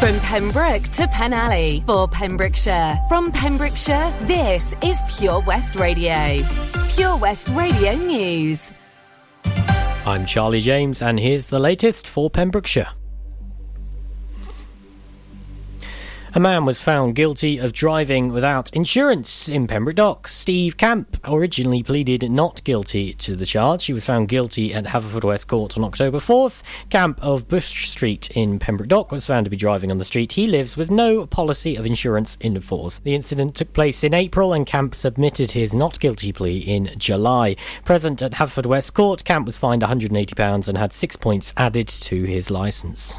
From Pembroke to Penally for Pembrokeshire. From Pembrokeshire, this is Pure West Radio. Pure West Radio News. I'm Charlie James, and here's the latest for Pembrokeshire. A man was found guilty of driving without insurance in Pembroke Docks. Steve Camp originally pleaded not guilty to the charge. He was found guilty at Haverfordwest Court on October 4th. Camp of Bush Street in Pembroke Dock was found to be driving on the street. He lives with no policy of insurance in force. The incident took place in April and Camp submitted his not guilty plea in July. Present at Haverfordwest Court, Camp was fined £180 and had six points added to his licence.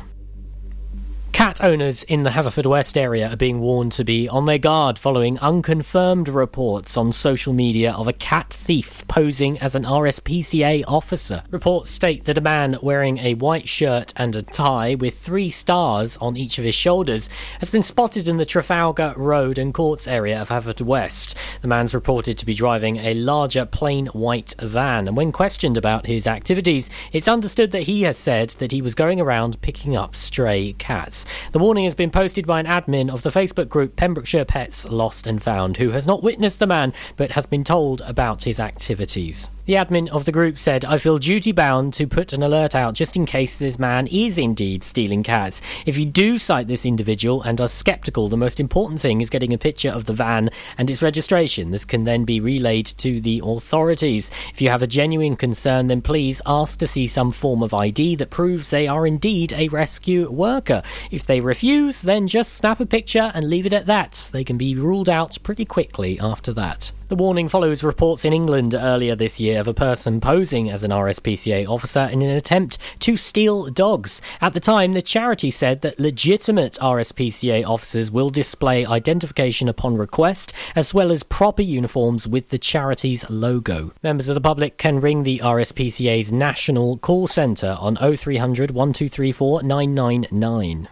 Cat owners in the Haverfordwest area are being warned to be on their guard following unconfirmed reports on social media of a cat thief posing as an RSPCA officer. Reports state that a man wearing a white shirt and a tie with three stars on each of his shoulders has been spotted in the Trafalgar Road and Courts area of Haverfordwest. The man's reported to be driving a larger plain white van, and when questioned about his activities, it's understood that he has said that he was going around picking up stray cats. The warning has been posted by an admin of the Facebook group Pembrokeshire Pets Lost and Found, who has not witnessed the man but has been told about his activities. The admin of the group said, I feel duty bound to put an alert out just in case this man is indeed stealing cats. If you do cite this individual and are sceptical, the most important thing is getting a picture of the van and its registration. This can then be relayed to the authorities. If you have a genuine concern, then please ask to see some form of ID that proves they are indeed a rescue worker. If they refuse, then just snap a picture and leave it at that. They can be ruled out pretty quickly after that. The warning follows reports in England earlier this year of a person posing as an RSPCA officer in an attempt to steal dogs. At the time, the charity said that legitimate RSPCA officers will display identification upon request, as well as proper uniforms with the charity's logo. Members of the public can ring the RSPCA's national call centre on 0300 1234 999.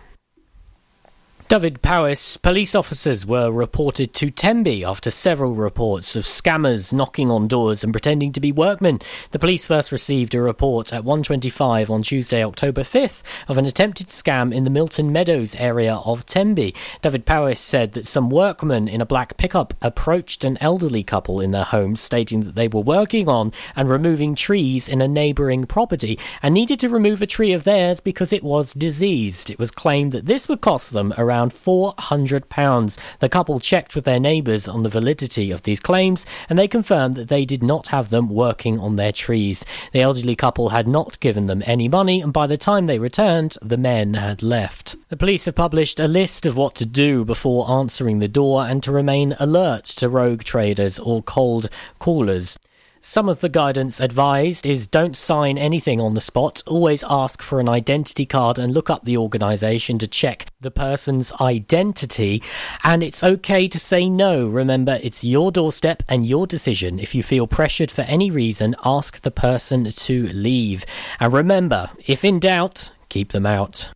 Dyfed-Powys police officers were reported to Tenby after several reports of scammers knocking on doors and pretending to be workmen. The police first received a report at 1.25 on Tuesday, October 5th, of an attempted scam in the Milton Meadows area of Tenby. Dyfed-Powys said that some workmen in a black pickup approached an elderly couple in their home, stating that they were working on and removing trees in a neighbouring property and needed to remove a tree of theirs because it was diseased. It was claimed that this would cost them around around £400. The couple checked with their neighbours on the validity of these claims and they confirmed that they did not have them working on their trees. The elderly couple had not given them any money and by the time they returned, the men had left. The police have published a list of what to do before answering the door and to remain alert to rogue traders or cold callers. Some of the guidance advised is don't sign anything on the spot, always ask for an identity card and look up the organisation to check the person's identity. And it's okay to say no. Remember, it's your doorstep and your decision. If you feel pressured for any reason, ask the person to leave. And remember, if in doubt, keep them out.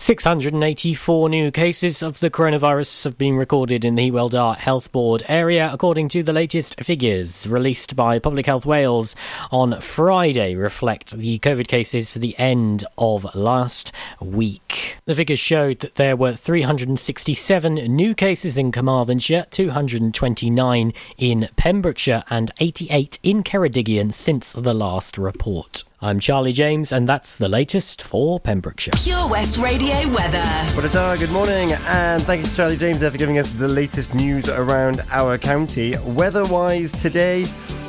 684 new cases of the coronavirus have been recorded in the Hywel Dda Health Board area, according to the latest figures released by Public Health Wales on Friday, reflect the COVID cases for the end of last week. The figures showed that there were 367 new cases in Carmarthenshire, 229 in Pembrokeshire, and 88 in Ceredigion since the last report. I'm Charlie James, and that's the latest for Pembrokeshire. Pure West Radio weather. What a day, good morning, and thank you to Charlie James there for giving us the latest news around our county. Weather wise, today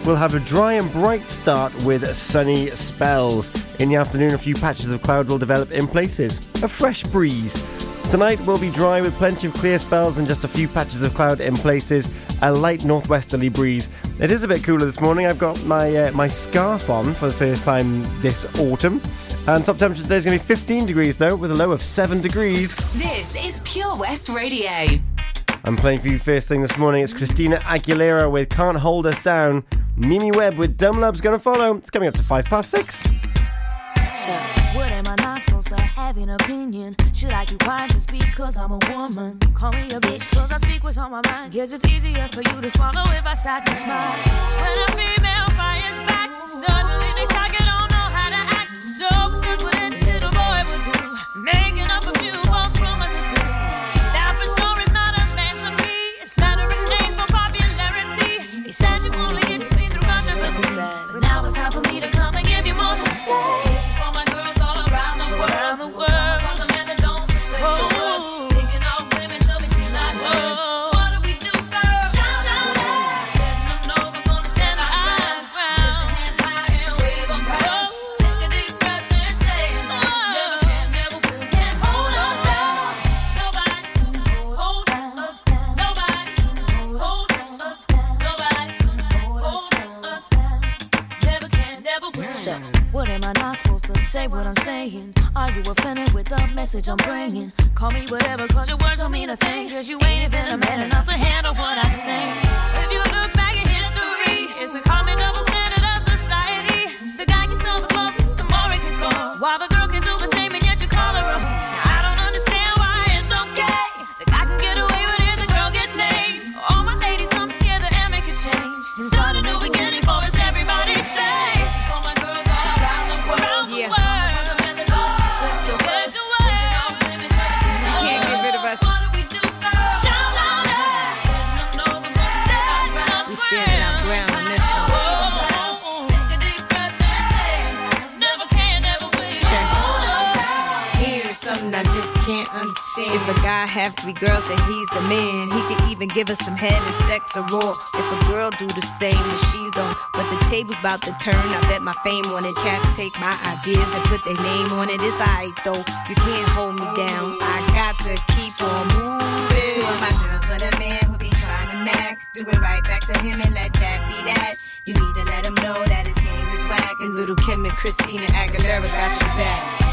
we'll have a dry and bright start with sunny spells. In the afternoon, a few patches of cloud will develop in places. A fresh breeze. Tonight will be dry with plenty of clear spells and just a few patches of cloud in places. A light northwesterly breeze. It is a bit cooler this morning. I've got my uh, my scarf on for the first time this autumn. And top temperature today is going to be 15 degrees though, with a low of 7 degrees. This is Pure West Radio. I'm playing for you first thing this morning. It's Christina Aguilera with Can't Hold Us Down. Mimi Webb with Dumb Love's to follow. It's coming up to 5 past 6. So, what am I not supposed to have an opinion? Should I keep quiet just because I'm a woman? Call me a bitch, cause I speak what's on my mind. Guess it's easier for you to swallow if I sat and smile. When a female fires back, suddenly the target don't know how to act. So, here's what any little boy would do. Making up a few am Smattering names for popularity. He said you only get to me through consciousness. But now it's time for me to come and give you more to say. Supposed what I'm saying? Are you offended with the message I'm bringing? Call me whatever, cause your words don't mean a thing. Cause you ain't even a man enough to handle what I say. If you look back at history, it's a common double standard of society. The guy can tell the club, the more he can score. While the If a guy have three girls, then he's the man. He could even give us some head and sex or raw. If a girl do the same, then she's on. But the table's about to turn. I bet my fame on it. Cats take my ideas and put their name on it. It's alright though. You can't hold me down. I got to keep on moving. Two of my girls with a man who be trying to mac. Do it right back to him and let that be that. You need to let him know that his game is whack. And Lil' Kim and Christina Aguilera got your back.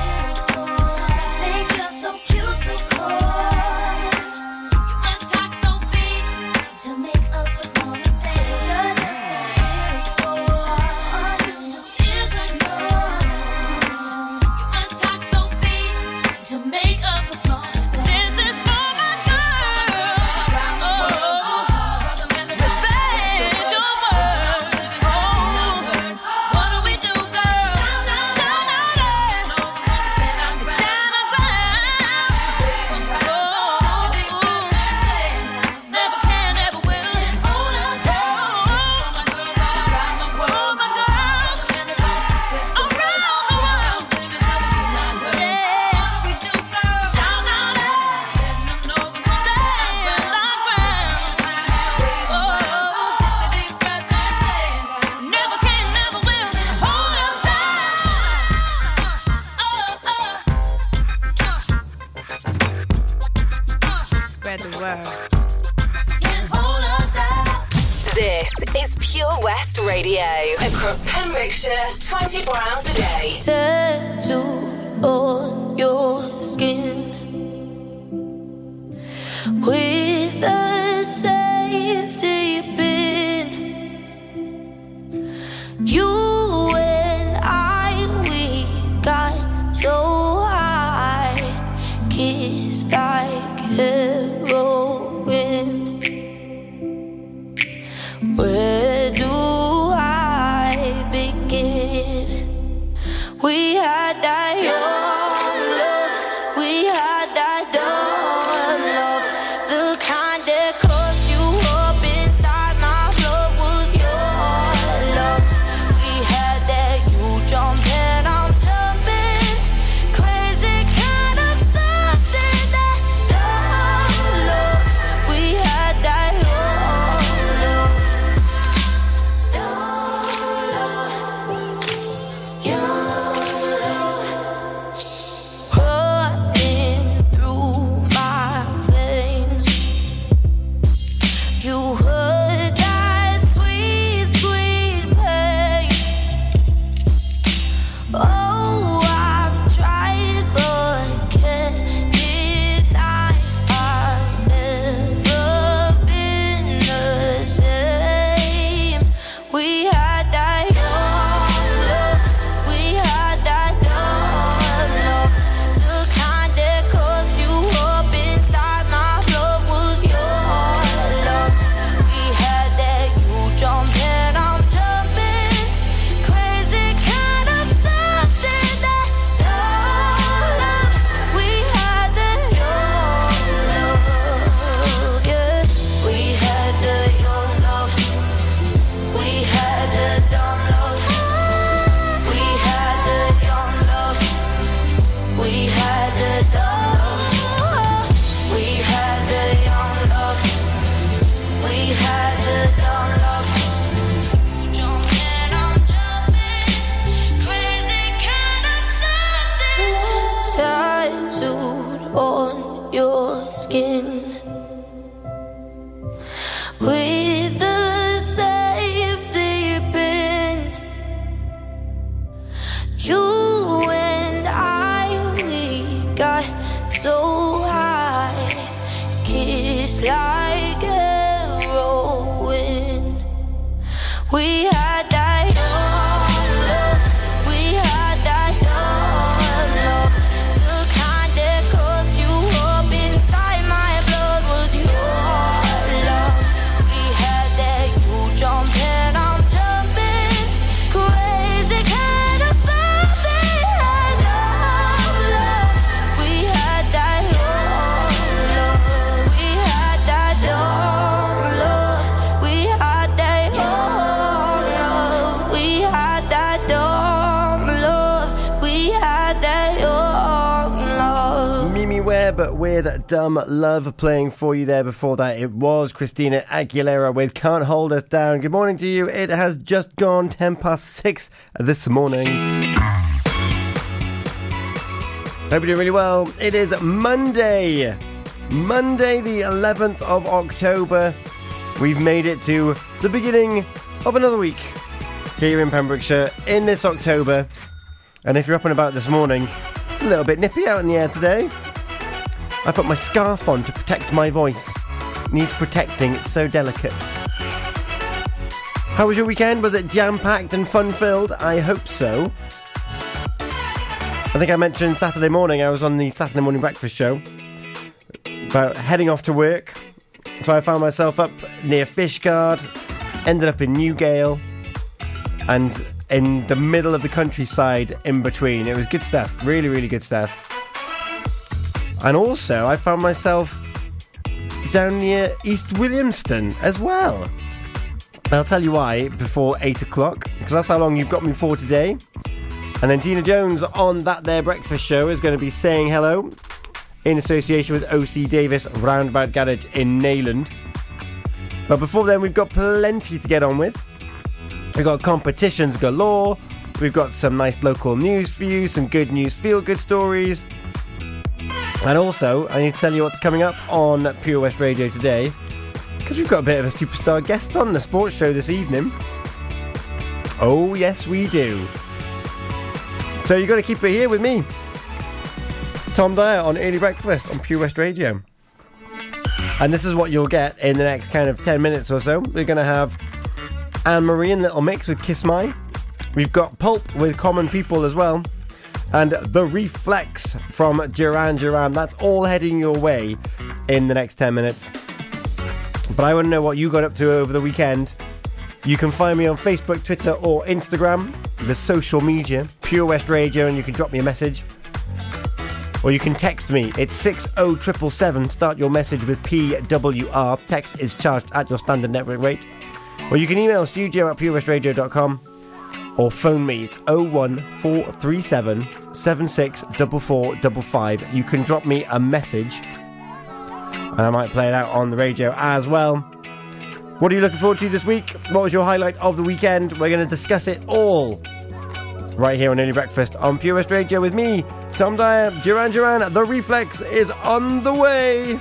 Webb with Dumb Love playing for you there. Before that, it was Christina Aguilera with Can't Hold Us Down. Good morning to you. It has just gone 10 past 6 this morning. Hope you're doing really well. It is Monday. Monday, the 11th of October. We've made it to the beginning of another week here in Pembrokeshire in this October. And if you're up and about this morning, it's a little bit nippy out in the air today. I put my scarf on to protect my voice. Needs protecting, it's so delicate. How was your weekend? Was it jam packed and fun filled? I hope so. I think I mentioned Saturday morning, I was on the Saturday morning breakfast show about heading off to work. So I found myself up near Fishguard, ended up in Newgale, and in the middle of the countryside in between. It was good stuff, really, really good stuff. And also, I found myself down near East Williamston as well. I'll tell you why before 8 o'clock, because that's how long you've got me for today. And then Tina Jones on that there breakfast show is going to be saying hello in association with OC Davis Roundabout Garage in Neyland. But before then, we've got plenty to get on with. We've got competitions galore. We've got some nice local news for you, some good news, feel good stories. And also, I need to tell you what's coming up on Pure West Radio today, because we've got a bit of a superstar guest on the sports show this evening. Oh, yes, we do. So you've got to keep it here with me, Tom Dyer, on Early Breakfast on Pure West Radio. And this is what you'll get in the next kind of 10 minutes or so. We're going to have Anne Marie in Little Mix with Kiss My. We've got Pulp with Common People as well. And The Reflex from Duran Duran. That's all heading your way in the next 10 minutes. But I want to know what you got up to over the weekend. You can find me on Facebook, Twitter, or Instagram, the social media, Pure West Radio, and you can drop me a message. Or you can text me. It's 60777. Start your message with PWR. Text is charged at your standard network rate. Or you can email studio at purewestradio.com or phone me. It's 01437 764455. You can drop me a message and I might play it out on the radio as well. What are you looking forward to this week? What was your highlight of the weekend? We're going to discuss it all right here on Early Breakfast on Pure West Radio with me, Tom Dyer, Duran Duran. The Reflex is on the way.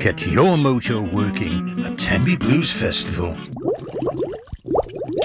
Get your mojo working at Tenby Blues Festival.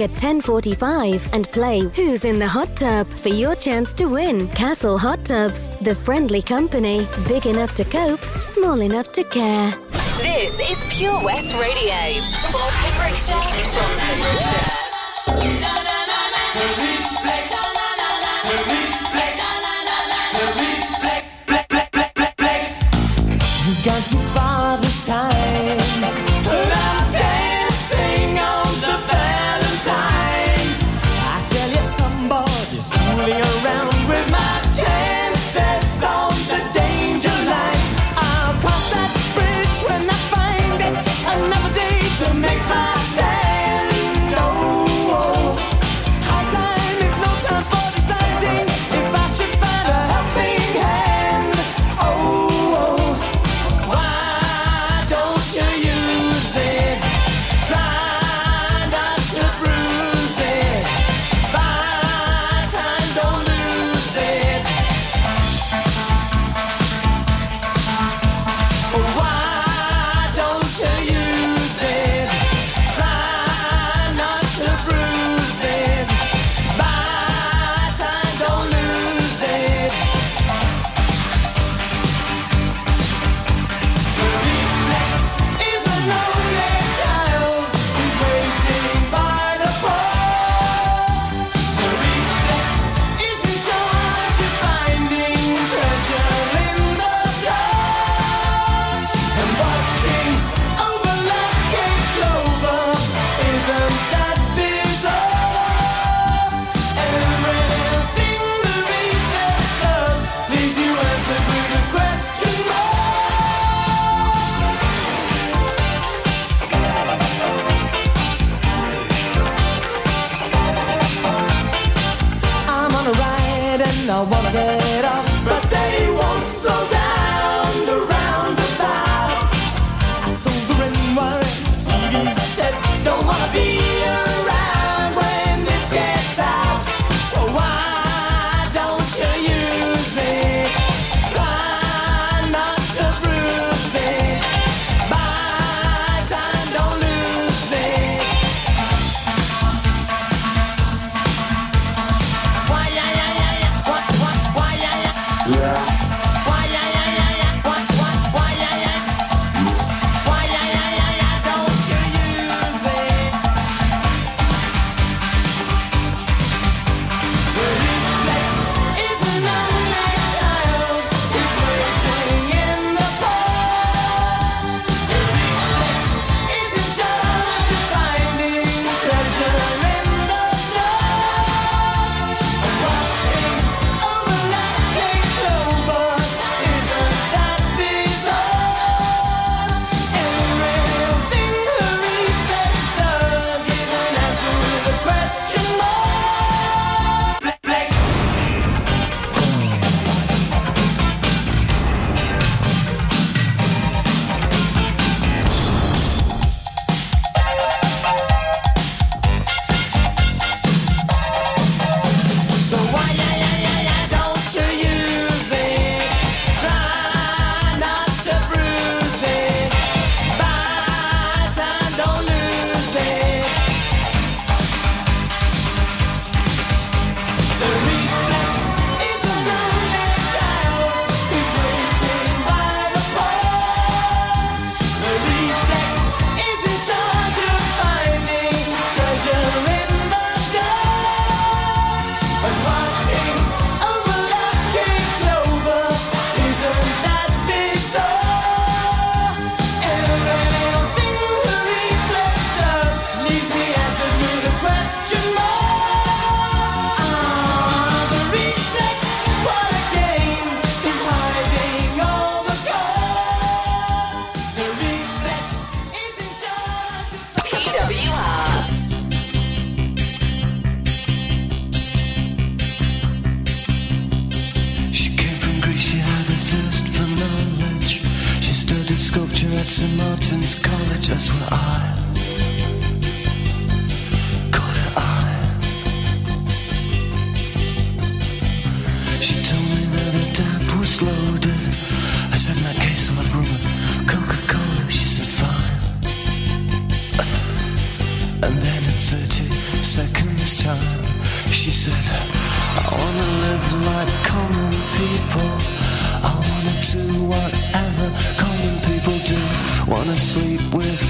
at 10:45 and play Who's in the Hot Tub for your chance to win. Castle Hot Tubs, the friendly company, big enough to cope, small enough to care. This is Pure West Radio for Pembrokeshire from Pembrokeshire. Gone too far this time. sculpture at St. Martin's College, that's where I caught her eye. She told me that her dad was loaded. I said, in that case, I'll have rum Coca-Cola. She said, fine. And then in 30 seconds time, she said, I wanna live like common people. I wanna do whatever common Wanna sleep with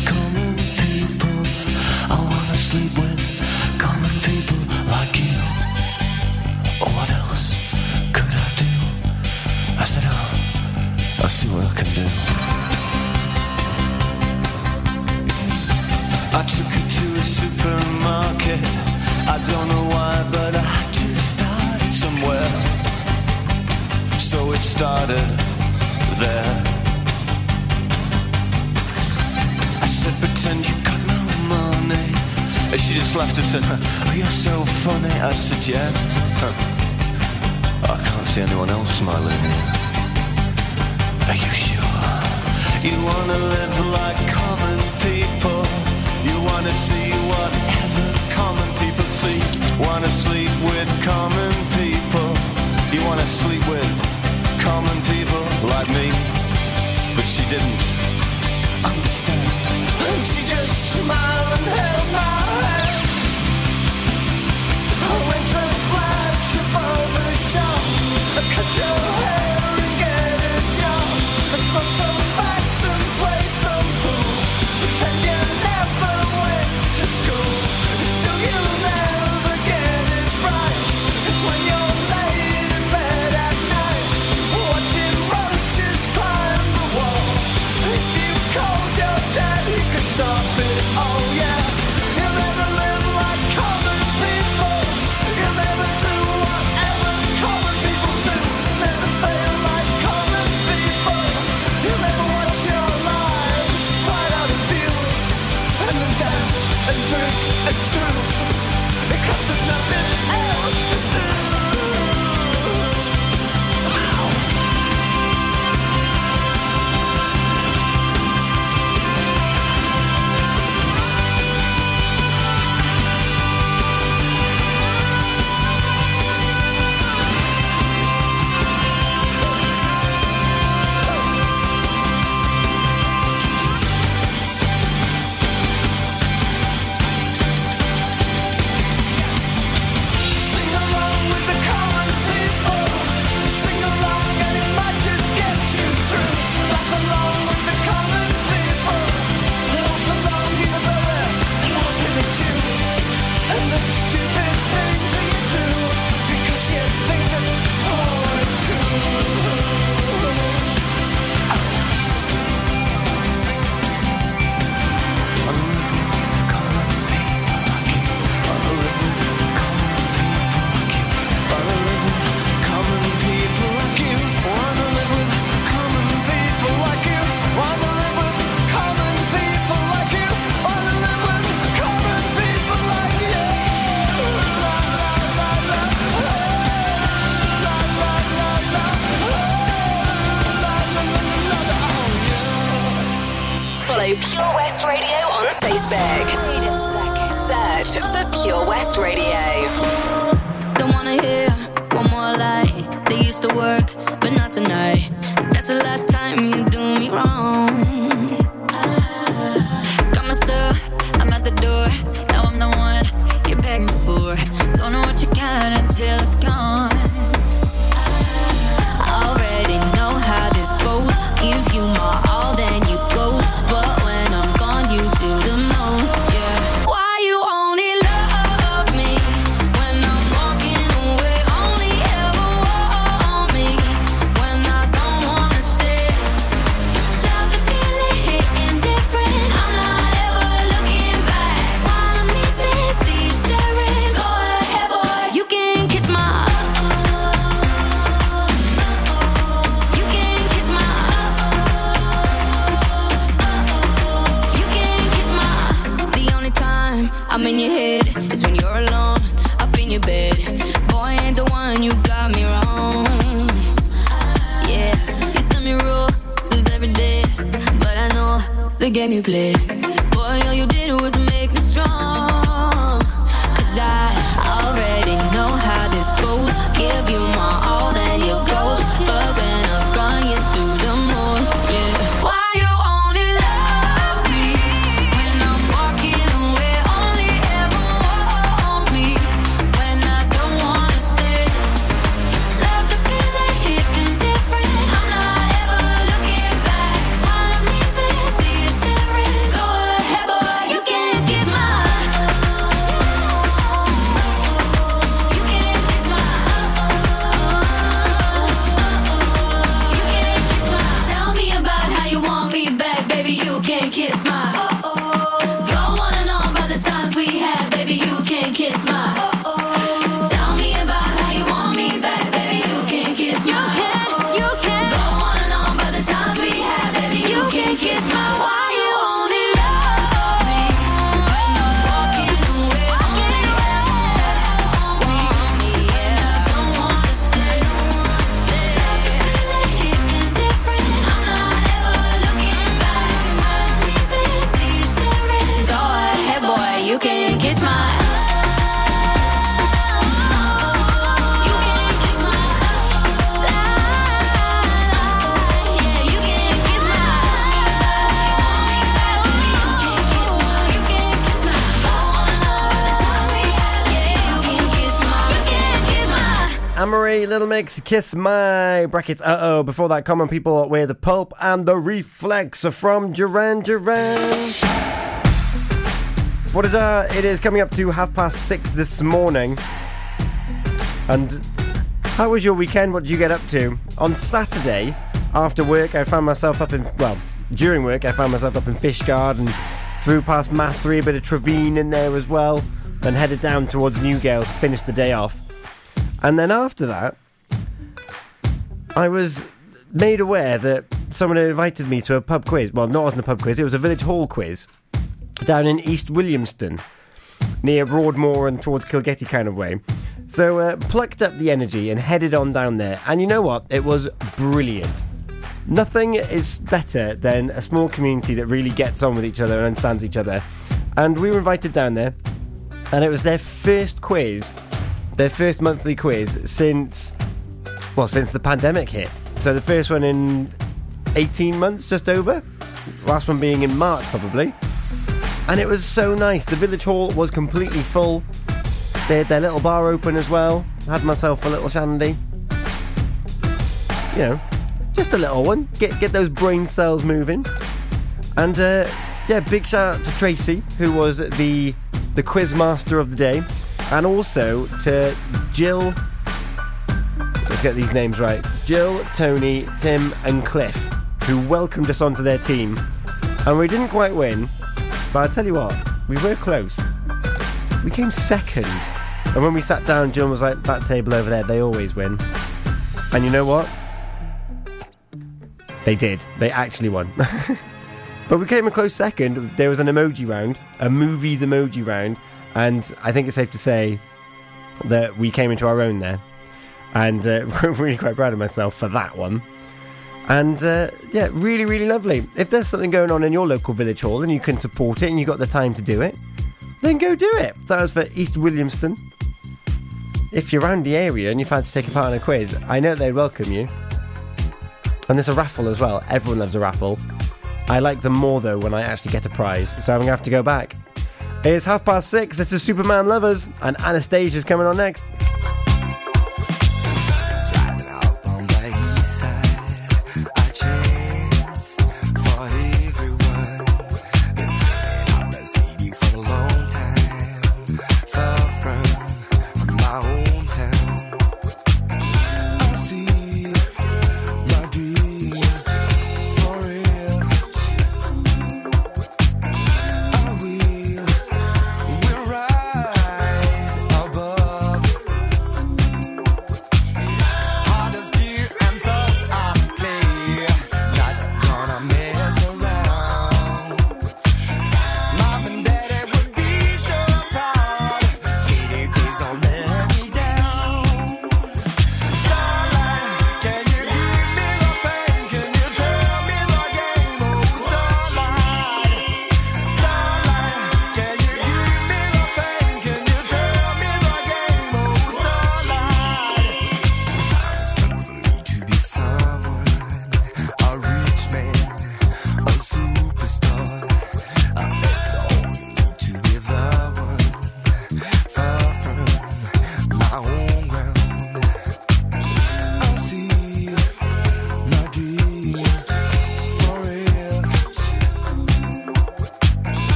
funny? I said, yeah. I can't see anyone else smiling. Are you sure? You wanna live like common people. You wanna see whatever common people see. Wanna sleep with common people. You wanna sleep with common people like me. But she didn't understand. And she just smiled and held my hand. Joe. Pure West Radio on Facebook. Search for Pure West Radio. Don't wanna hear one more lie. They used to work, but not tonight. That's the last the game you play. Kiss My brackets. Uh oh. Before that, common people with the pulp and the reflex from Duran Duran. What it, uh, it is coming up to half past six this morning. And how was your weekend? What did you get up to? On Saturday, after work, I found myself up in, well, during work, I found myself up in Fishguard and through past Mathry, a bit of Trevine in there as well, and headed down towards Newgale to finish the day off. And then after that, I was made aware that someone had invited me to a pub quiz. Well, not wasn't a pub quiz, it was a village hall quiz down in East Williamston, near Broadmoor and towards Kilgetty kind of way. So uh, plucked up the energy and headed on down there. And you know what? It was brilliant. Nothing is better than a small community that really gets on with each other and understands each other. And we were invited down there, and it was their first quiz, their first monthly quiz since, well, since the pandemic hit. So the first one in 18 months, just over. Last one being in March, probably. And it was so nice. The village hall was completely full. They had their little bar open as well. Had myself a little shandy. You know, just a little one. Get get those brain cells moving. And uh, yeah, big shout out to Tracy, who was the the quiz master of the day, and also to Jill. Get these names right. Jill, Tony, Tim, and Cliff, who welcomed us onto their team. And we didn't quite win, but I'll tell you what, we were close. We came second. And when we sat down, Jill was like, that table over there, they always win. And you know what? They did. They actually won. but we came a close second. There was an emoji round, a movies emoji round. And I think it's safe to say that we came into our own there. And uh, really quite proud of myself for that one. And uh, yeah, really, really lovely. If there's something going on in your local village hall and you can support it and you've got the time to do it, then go do it. So that was for East Williamston. If you're around the area and you fancy taking part in a quiz, I know they'd welcome you. And there's a raffle as well. Everyone loves a raffle. I like them more though when I actually get a prize, so I'm gonna have to go back. It's half past six. This is Supermen Lovers, and Anastacia's coming on next.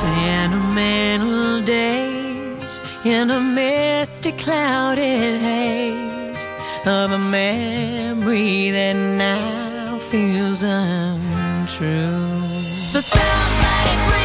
Sentimental days in a misty, clouded haze of a memory that now feels untrue. So somebody.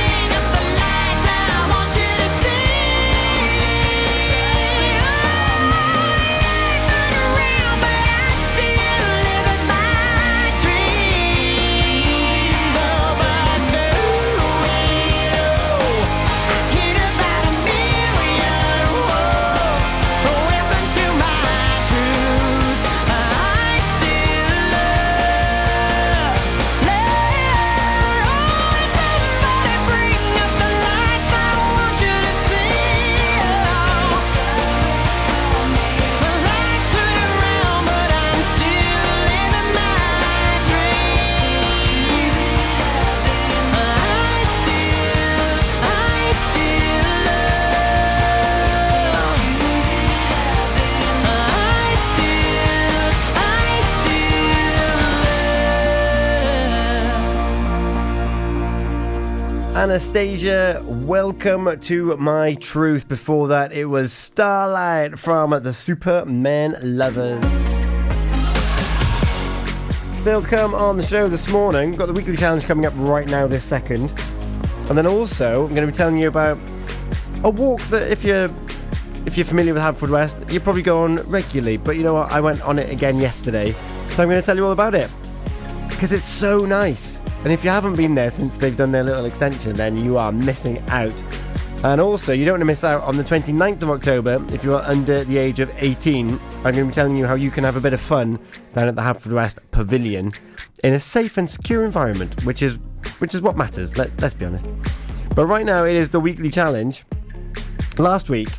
Anastacia, welcome to My Truth. Before that, it was Starlight from the Supermen Lovers. Still to come on the show this morning, we've got the weekly challenge coming up right now this second. And then also, I'm going to be telling you about a walk that if you're if you're familiar with Haverfordwest, you probably go on regularly. But you know what? I went on it again yesterday, so I'm going to tell you all about it because it's so nice. And if you haven't been there since they've done their little extension, then you are missing out. And also, you don't want to miss out on the 29th of October if you are under the age of 18. I'm going to be telling you how you can have a bit of fun down at the Haverfordwest Pavilion in a safe and secure environment, which is which is what matters. Let, let's be honest. But right now, it is the weekly challenge. Last week,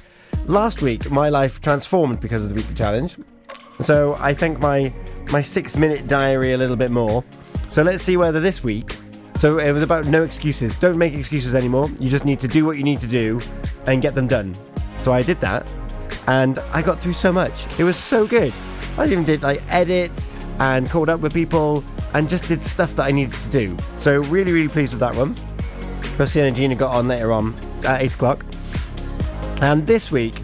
last week, my life transformed because of the weekly challenge. So I think my my six minute diary a little bit more. So let's see whether this week. So it was about no excuses. Don't make excuses anymore. You just need to do what you need to do and get them done. So I did that, and I got through so much. It was so good. I even did like edit and called up with people and just did stuff that I needed to do. So really, really pleased with that one. Christina and Gina got on later on at eight o'clock. And this week,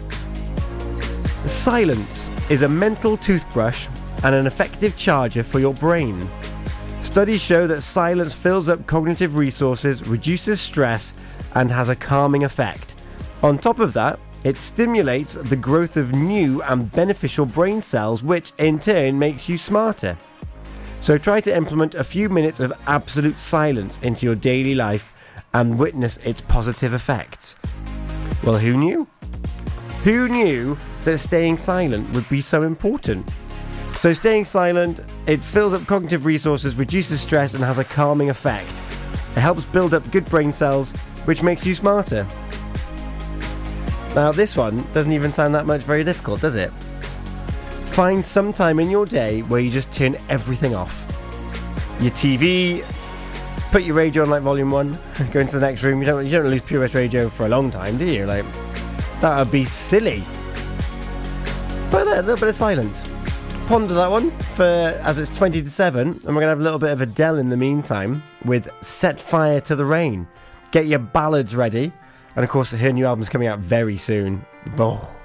silence is a mental toothbrush and an effective charger for your brain. Studies show that silence fills up cognitive resources, reduces stress, and has a calming effect. On top of that, it stimulates the growth of new and beneficial brain cells, which in turn makes you smarter. So try to implement a few minutes of absolute silence into your daily life and witness its positive effects. Well, who knew? Who knew that staying silent would be so important? So, staying silent, it fills up cognitive resources, reduces stress, and has a calming effect. It helps build up good brain cells, which makes you smarter. Now, this one doesn't even sound that much very difficult, does it? Find some time in your day where you just turn everything off. Your TV, put your radio on like volume one, go into the next room. You don't you don't lose Pure Radio for a long time, do you? Like that would be silly. But a little bit of silence. Ponder that one for as it's twenty to seven, and we're gonna have a little bit of Adele in the meantime with "Set Fire to the Rain." Get your ballads ready, and of course her new album's coming out very soon. Oh.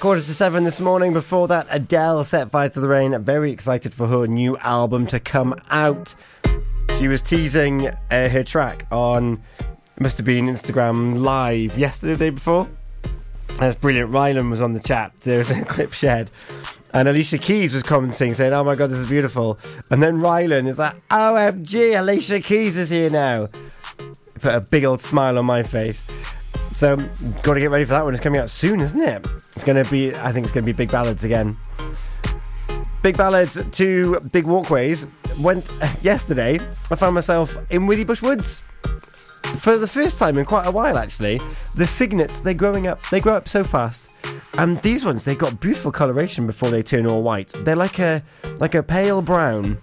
Quarter to seven this morning. Before that, Adele set fire to the rain. Very excited for her new album to come out. She was teasing uh, her track on, must have been Instagram Live yesterday, the day before. That's brilliant. Rylan was on the chat. There was a clip shared. And Alicia Keys was commenting, saying, Oh my god, this is beautiful. And then Rylan is like, OMG, Alicia Keys is here now. Put a big old smile on my face. So, got to get ready for that one. It's coming out soon, isn't it? It's going to be, I think it's going to be Big Ballads again. Big Ballads to Big Walkways went yesterday. I found myself in Withybush Woods for the first time in quite a while, actually. The cygnets, they're growing up. They grow up so fast. And these ones, they got beautiful coloration before they turn all white. They're like a like a pale brown.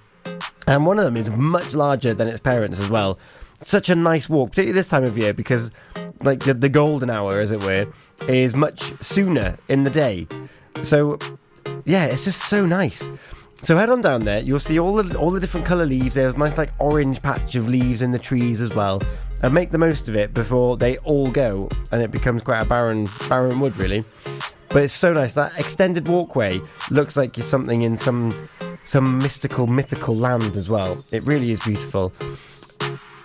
And one of them is much larger than its parents as well. Such a nice walk, particularly this time of year, because like the, the golden hour, as it were, is much sooner in the day. So yeah, it's just so nice. So head on down there. You'll see all the all the different colour leaves. There's a nice like orange patch of leaves in the trees as well. And make the most of it before they all go and it becomes quite a barren barren wood really. But it's so nice. That extended walkway looks like something in some some mystical mythical land as well. It really is beautiful.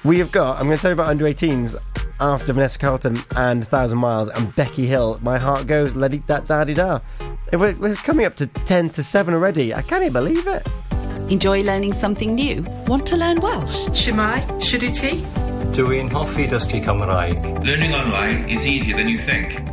We have got. I'm going to tell you about under 18s after Vanessa Carlton and Thousand Miles and Becky Hill. My heart goes. Let it that da da. We're, we're coming up to 10 to 7 already. I can't even believe it. Enjoy learning something new? Want to learn Welsh? Shemai, Shuduti. Dwi'n hoffi dysgu Cymraeg. Learning online is easier than you think.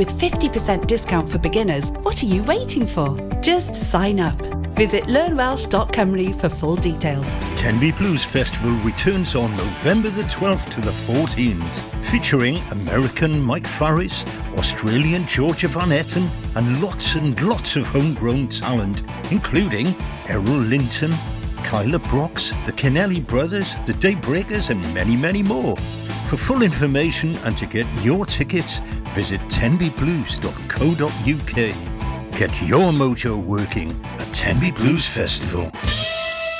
With 50% discount for beginners, what are you waiting for? Just sign up. Visit learnwelsh.com for full details. Tenby Blues Festival returns on November the 12th to the 14th, featuring American Mike Farris, Australian Georgia Van Etten, and lots and lots of homegrown talent, including Errol Linton, Kyla Brox, the Kennelly Brothers, the Daybreakers, and many, many more. For full information and to get your tickets, visit tenbyblues.co.uk. Get your mojo working at Tenby Blues Festival.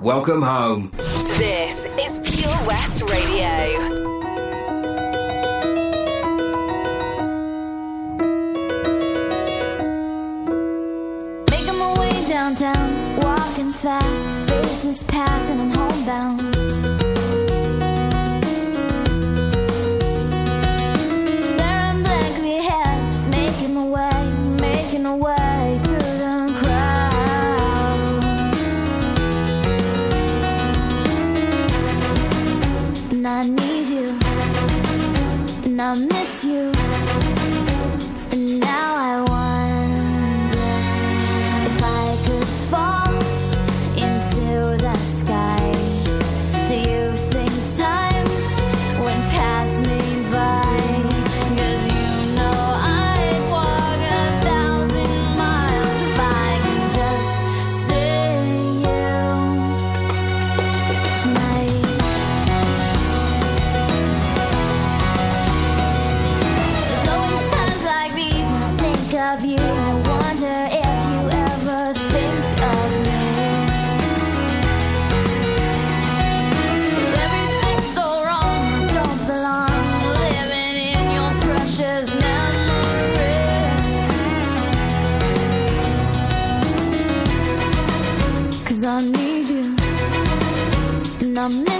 Welcome home. This is Pure West Radio. Making my way downtown, walking fast, faces pass and I'm and I miss you, and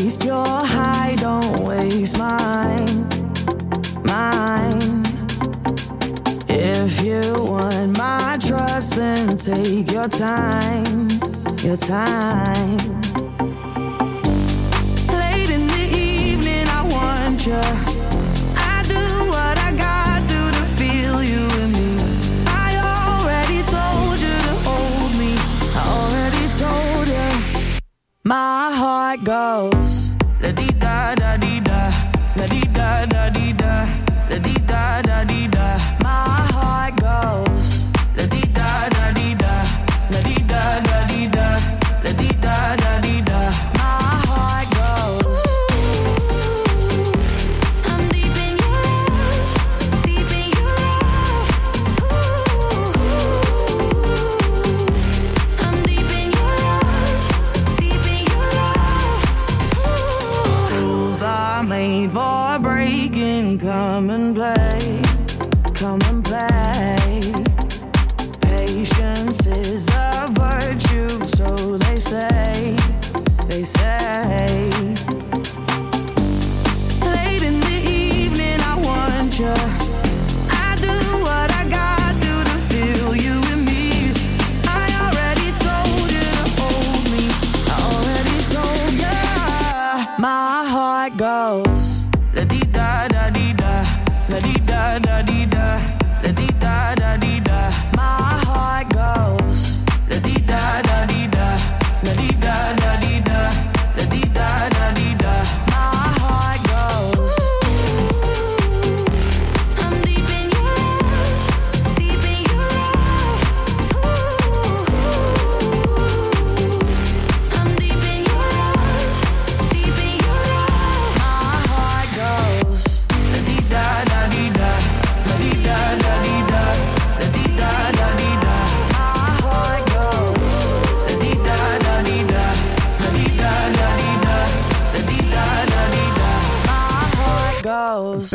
waste your high, don't waste mine, mine. If you want my trust, then take your time, your time. Late in the evening, I want you. I do what I got to to feel you in me. I already told you to hold me. I already told you. My heart goes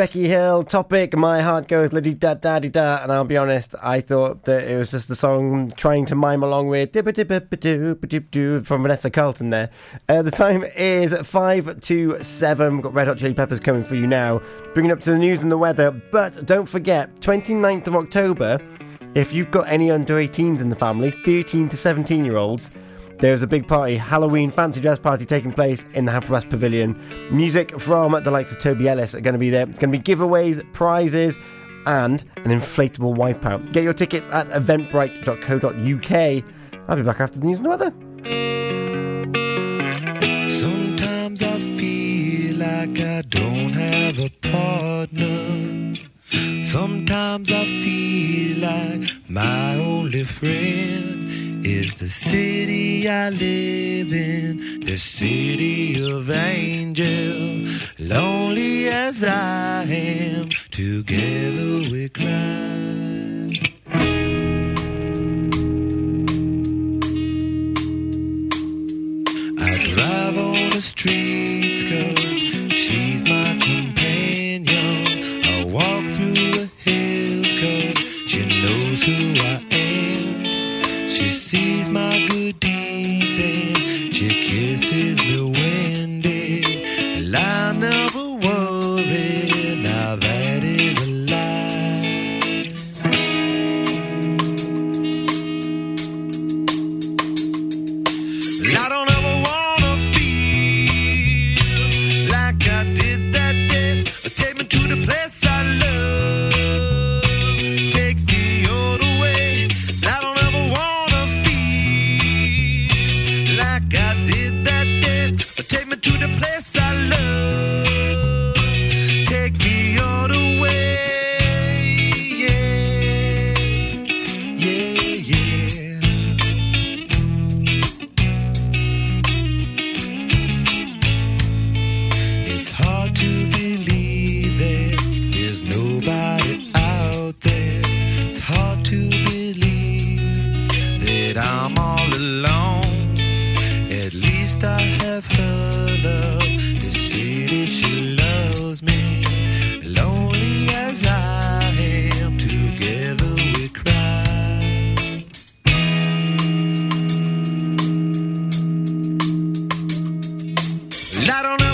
Becky Hill, Topic, My Heart Goes Liddy Da Da Di Da. And I'll be honest, I thought that it was just a song trying to mime along with Ba-doo, Doo from Vanessa Carlton there. Uh, the time is 5 to 7. We've got Red Hot Chili Peppers coming for you now, bringing up to the news and the weather. But don't forget, 29th of October, if you've got any under 18s in the family, 13 to 17 year olds, there's a big party, Halloween fancy dress party taking place in the Haverfordwest Pavilion. Music from the likes of Toby Ellis are going to be there. It's going to be giveaways, prizes, and an inflatable wipeout. Get your tickets at eventbrite.co.uk. I'll be back after the news and the weather. Sometimes I feel like I don't have a partner. Sometimes I feel like my only friend is the I live in, the city of angel. Lonely as I am, together we cry. I drive on the streets I don't know